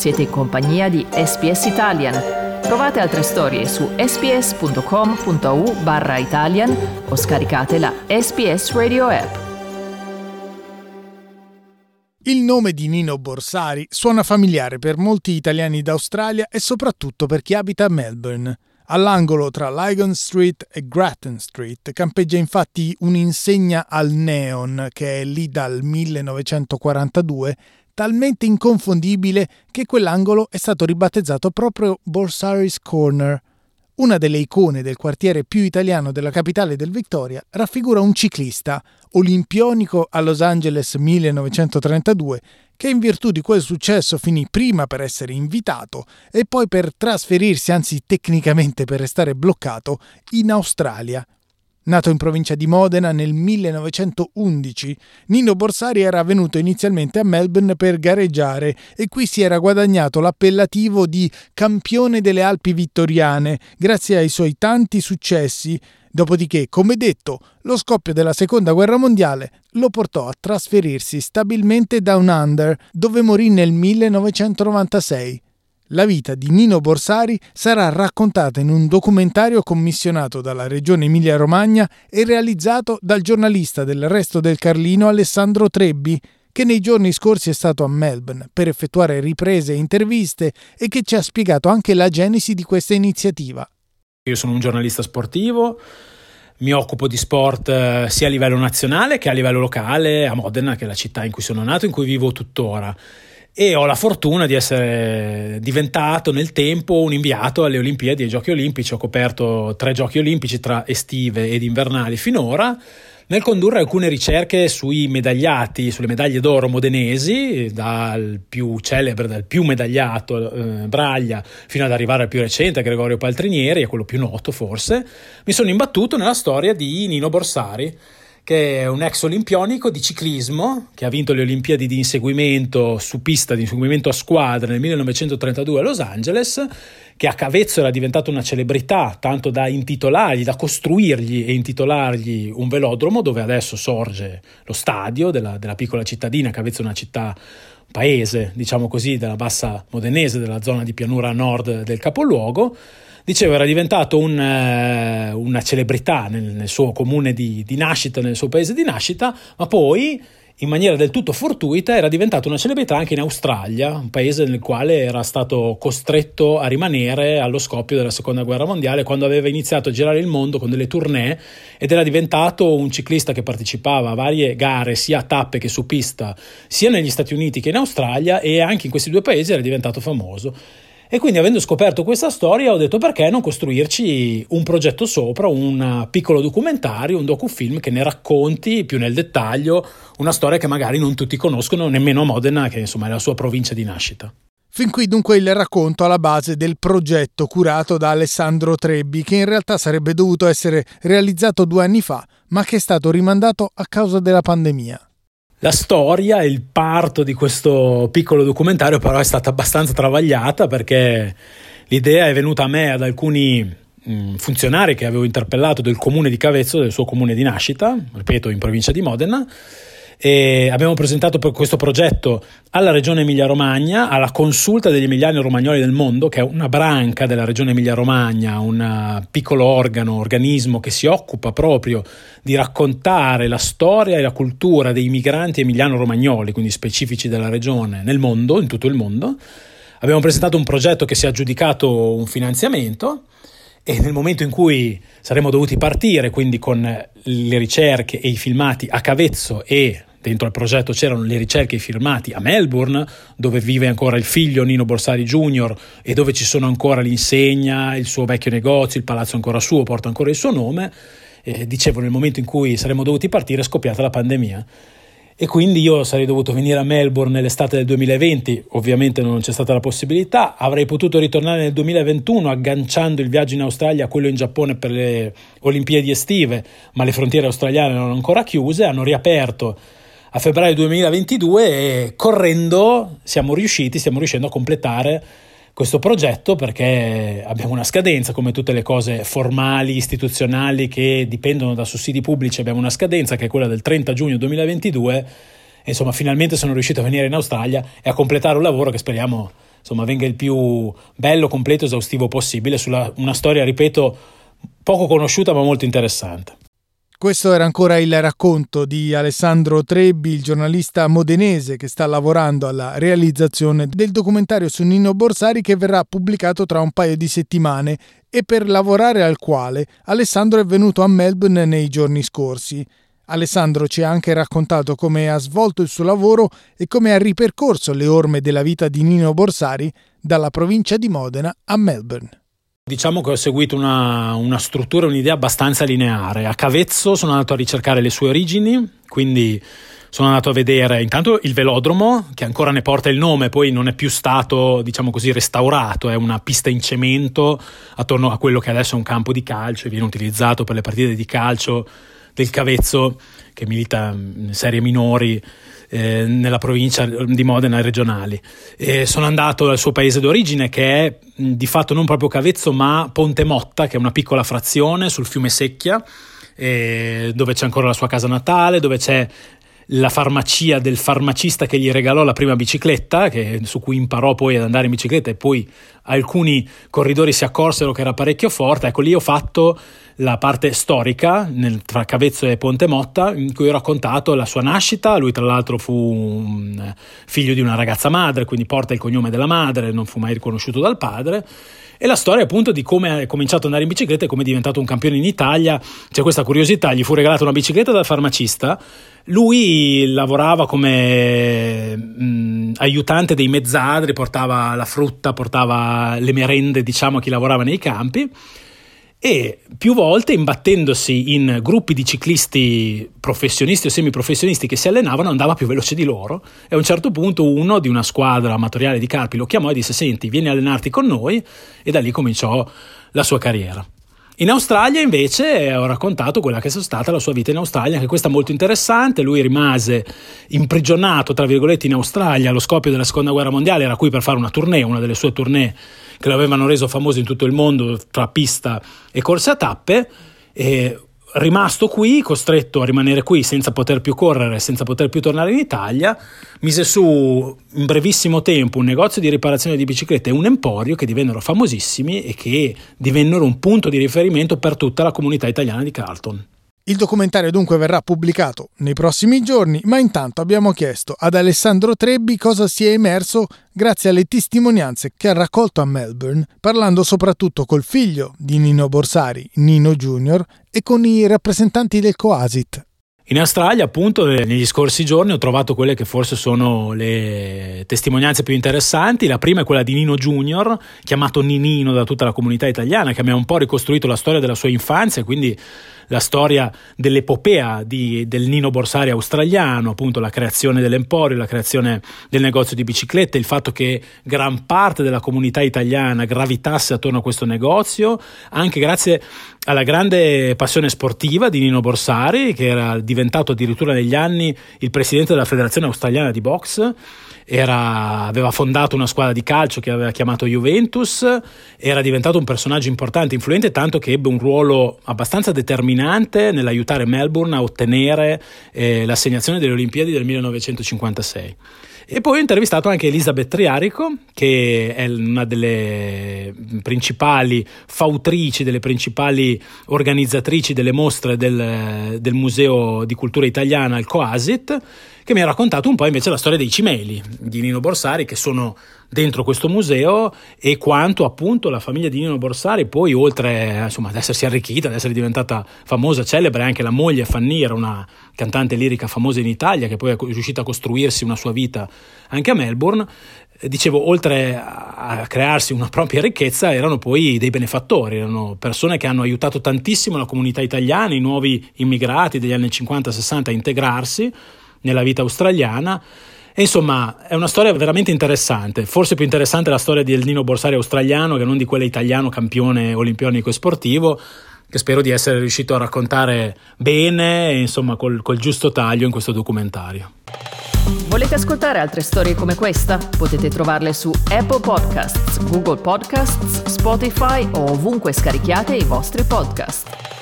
Siete in compagnia di SPS Italian. Trovate altre storie su sps.com.au barra Italian o scaricate la SPS Radio app. Il nome di Nino Borsari suona familiare per molti italiani d'Australia e soprattutto per chi abita a Melbourne. All'angolo tra Lygon Street e Grattan Street campeggia infatti un'insegna al neon che è lì dal 1942 talmente inconfondibile che quell'angolo è stato ribattezzato proprio Borsari's Corner. Una delle icone del quartiere più italiano della capitale del Victoria raffigura un ciclista, olimpionico a Los Angeles 1932, che in virtù di quel successo finì prima per essere invitato e poi per trasferirsi, anzi tecnicamente per restare bloccato, in Australia Nato in provincia di Modena nel 1911, Nino Borsari era venuto inizialmente a Melbourne per gareggiare e qui si era guadagnato l'appellativo di campione delle Alpi vittoriane grazie ai suoi tanti successi. Dopodiché, come detto, lo scoppio della Seconda Guerra Mondiale lo portò a trasferirsi stabilmente Down Under, dove morì nel 1996. La vita di Nino Borsari sarà raccontata in un documentario commissionato dalla Regione Emilia-Romagna e realizzato dal giornalista del Resto del Carlino Alessandro Trebbi, che nei giorni scorsi è stato a Melbourne per effettuare riprese e interviste e che ci ha spiegato anche la genesi di questa iniziativa. Io sono un giornalista sportivo, mi occupo di sport eh, sia a livello nazionale che a livello locale, a Modena, che è la città in cui sono nato, in cui vivo tuttora e ho la fortuna di essere diventato nel tempo un inviato alle Olimpiadi e ai Giochi Olimpici. Ho coperto tre Giochi Olimpici tra estive ed invernali finora nel condurre alcune ricerche sui medagliati, sulle medaglie d'oro modenesi, dal più celebre, dal più medagliato eh, Braglia, fino ad arrivare al più recente, Gregorio Paltrinieri, e quello più noto forse, mi sono imbattuto nella storia di Nino Borsari, che è un ex olimpionico di ciclismo che ha vinto le Olimpiadi di inseguimento su pista di inseguimento a squadra nel 1932 a Los Angeles, che a Cavezzo era diventato una celebrità, tanto da intitolargli, da costruirgli e intitolargli un velodromo dove adesso sorge lo stadio della, della piccola cittadina. Cavezzo è una città paese, diciamo così, della bassa modenese, della zona di pianura nord del capoluogo dicevo, era diventato un, eh, una celebrità nel, nel suo comune di, di, nascita, nel suo paese di nascita, ma poi in maniera del tutto fortuita era diventato una celebrità anche in Australia, un paese nel quale era stato costretto a rimanere allo scoppio della seconda guerra mondiale, quando aveva iniziato a girare il mondo con delle tournée ed era diventato un ciclista che partecipava a varie gare, sia a tappe che su pista, sia negli Stati Uniti che in Australia e anche in questi due paesi era diventato famoso. E quindi avendo scoperto questa storia ho detto perché non costruirci un progetto sopra, un piccolo documentario, un docufilm che ne racconti più nel dettaglio una storia che magari non tutti conoscono, nemmeno Modena, che insomma è la sua provincia di nascita. Fin qui dunque il racconto alla base del progetto curato da Alessandro Trebbi, che in realtà sarebbe dovuto essere realizzato due anni fa, ma che è stato rimandato a causa della pandemia. La storia, il parto di questo piccolo documentario però è stata abbastanza travagliata perché l'idea è venuta a me ad alcuni mh, funzionari che avevo interpellato del comune di Cavezzo, del suo comune di nascita, ripeto in provincia di Modena, e abbiamo presentato questo progetto alla Regione Emilia-Romagna, alla consulta degli emiliani romagnoli del mondo, che è una branca della Regione Emilia-Romagna, un uh, piccolo organo, organismo che si occupa proprio di raccontare la storia e la cultura dei migranti emiliano-romagnoli, quindi specifici della regione, nel mondo, in tutto il mondo. Abbiamo presentato un progetto che si è aggiudicato un finanziamento e nel momento in cui saremmo dovuti partire, quindi con le ricerche e i filmati a Cavezzo e Dentro al progetto c'erano le ricerche e i firmati a Melbourne, dove vive ancora il figlio Nino Borsari Jr. e dove ci sono ancora l'insegna, il suo vecchio negozio, il palazzo ancora suo, porta ancora il suo nome. Eh, dicevo, nel momento in cui saremmo dovuti partire è scoppiata la pandemia e quindi io sarei dovuto venire a Melbourne nell'estate del 2020, ovviamente non c'è stata la possibilità, avrei potuto ritornare nel 2021 agganciando il viaggio in Australia a quello in Giappone per le Olimpiadi estive, ma le frontiere australiane erano ancora chiuse, hanno riaperto a febbraio 2022 e correndo siamo riusciti, stiamo riuscendo a completare questo progetto perché abbiamo una scadenza, come tutte le cose formali, istituzionali che dipendono da sussidi pubblici, abbiamo una scadenza che è quella del 30 giugno 2022 e insomma finalmente sono riuscito a venire in Australia e a completare un lavoro che speriamo insomma venga il più bello, completo, esaustivo possibile sulla una storia, ripeto, poco conosciuta ma molto interessante. Questo era ancora il racconto di Alessandro Trebbi, il giornalista modenese che sta lavorando alla realizzazione del documentario su Nino Borsari che verrà pubblicato tra un paio di settimane e per lavorare al quale Alessandro è venuto a Melbourne nei giorni scorsi. Alessandro ci ha anche raccontato come ha svolto il suo lavoro e come ha ripercorso le orme della vita di Nino Borsari dalla provincia di Modena a Melbourne. Diciamo che ho seguito una, una struttura, un'idea abbastanza lineare. A Cavezzo sono andato a ricercare le sue origini, quindi sono andato a vedere intanto il velodromo, che ancora ne porta il nome, poi non è più stato, diciamo così, restaurato, è una pista in cemento attorno a quello che adesso è un campo di calcio e viene utilizzato per le partite di calcio del Cavezzo, che milita in serie minori eh, nella provincia di Modena regionali. E sono andato al suo paese d'origine che è di fatto non proprio Cavezzo ma Ponte Motta che è una piccola frazione sul fiume Secchia eh, dove c'è ancora la sua casa natale, dove c'è la farmacia del farmacista che gli regalò la prima bicicletta, che, su cui imparò poi ad andare in bicicletta e poi alcuni corridori si accorsero che era parecchio forte. Ecco, lì ho fatto la parte storica nel, tra Cavezzo e Ponte Motta, in cui ho raccontato la sua nascita. Lui, tra l'altro, fu un figlio di una ragazza madre, quindi porta il cognome della madre, non fu mai riconosciuto dal padre e la storia appunto di come ha cominciato ad andare in bicicletta e come è diventato un campione in Italia. C'è questa curiosità, gli fu regalata una bicicletta dal farmacista, lui lavorava come mh, aiutante dei mezzadri, portava la frutta, portava le merende diciamo a chi lavorava nei campi e più volte imbattendosi in gruppi di ciclisti professionisti o semiprofessionisti che si allenavano andava più veloce di loro e a un certo punto uno di una squadra amatoriale di Carpi lo chiamò e disse senti vieni a allenarti con noi e da lì cominciò la sua carriera. In Australia invece ho raccontato quella che è stata la sua vita in Australia, che questa è molto interessante, lui rimase imprigionato tra virgolette in Australia allo scoppio della seconda guerra mondiale, era qui per fare una tournée, una delle sue tournée che lo avevano reso famoso in tutto il mondo tra pista e corse a tappe. E rimasto qui, costretto a rimanere qui senza poter più correre, senza poter più tornare in Italia, mise su in brevissimo tempo un negozio di riparazione di biciclette e un emporio che divennero famosissimi e che divennero un punto di riferimento per tutta la comunità italiana di Carlton. Il documentario dunque verrà pubblicato nei prossimi giorni, ma intanto abbiamo chiesto ad Alessandro Trebbi cosa sia emerso grazie alle testimonianze che ha raccolto a Melbourne, parlando soprattutto col figlio di Nino Borsari, Nino Junior, e con i rappresentanti del Coasit, in Australia, appunto, negli scorsi giorni ho trovato quelle che forse sono le testimonianze più interessanti. La prima è quella di Nino Junior, chiamato Ninino da tutta la comunità italiana, che mi ha un po' ricostruito la storia della sua infanzia, quindi la storia dell'epopea di, del Nino Borsari australiano, appunto la creazione dell'emporio, la creazione del negozio di biciclette, il fatto che gran parte della comunità italiana gravitasse attorno a questo negozio, anche grazie alla grande passione sportiva di Nino Borsari, che era diventato addirittura negli anni il presidente della Federazione Australiana di Box era, aveva fondato una squadra di calcio che aveva chiamato Juventus, era diventato un personaggio importante, influente, tanto che ebbe un ruolo abbastanza determinante nell'aiutare Melbourne a ottenere eh, l'assegnazione delle Olimpiadi del 1956. E poi ho intervistato anche Elisabeth Triarico, che è una delle principali fautrici, delle principali organizzatrici delle mostre del, del Museo di Cultura Italiana, il Coasit, che mi ha raccontato un po' invece la storia dei cimeli di Nino Borsari che sono dentro questo museo e quanto appunto la famiglia di Nino Borsari poi oltre insomma, ad essersi arricchita, ad essere diventata famosa, celebre, anche la moglie Fanny era una cantante lirica famosa in Italia che poi è riuscita a costruirsi una sua vita anche a Melbourne, dicevo, oltre a crearsi una propria ricchezza, erano poi dei benefattori, erano persone che hanno aiutato tantissimo la comunità italiana, i nuovi immigrati degli anni 50-60 a integrarsi nella vita australiana. E insomma, è una storia veramente interessante, forse più interessante la storia del Nino Borsari australiano che non di quella italiano campione olimpionico e sportivo, che spero di essere riuscito a raccontare bene e insomma col, col giusto taglio in questo documentario. Volete ascoltare altre storie come questa? Potete trovarle su Apple Podcasts, Google Podcasts, Spotify o ovunque scarichiate i vostri podcast.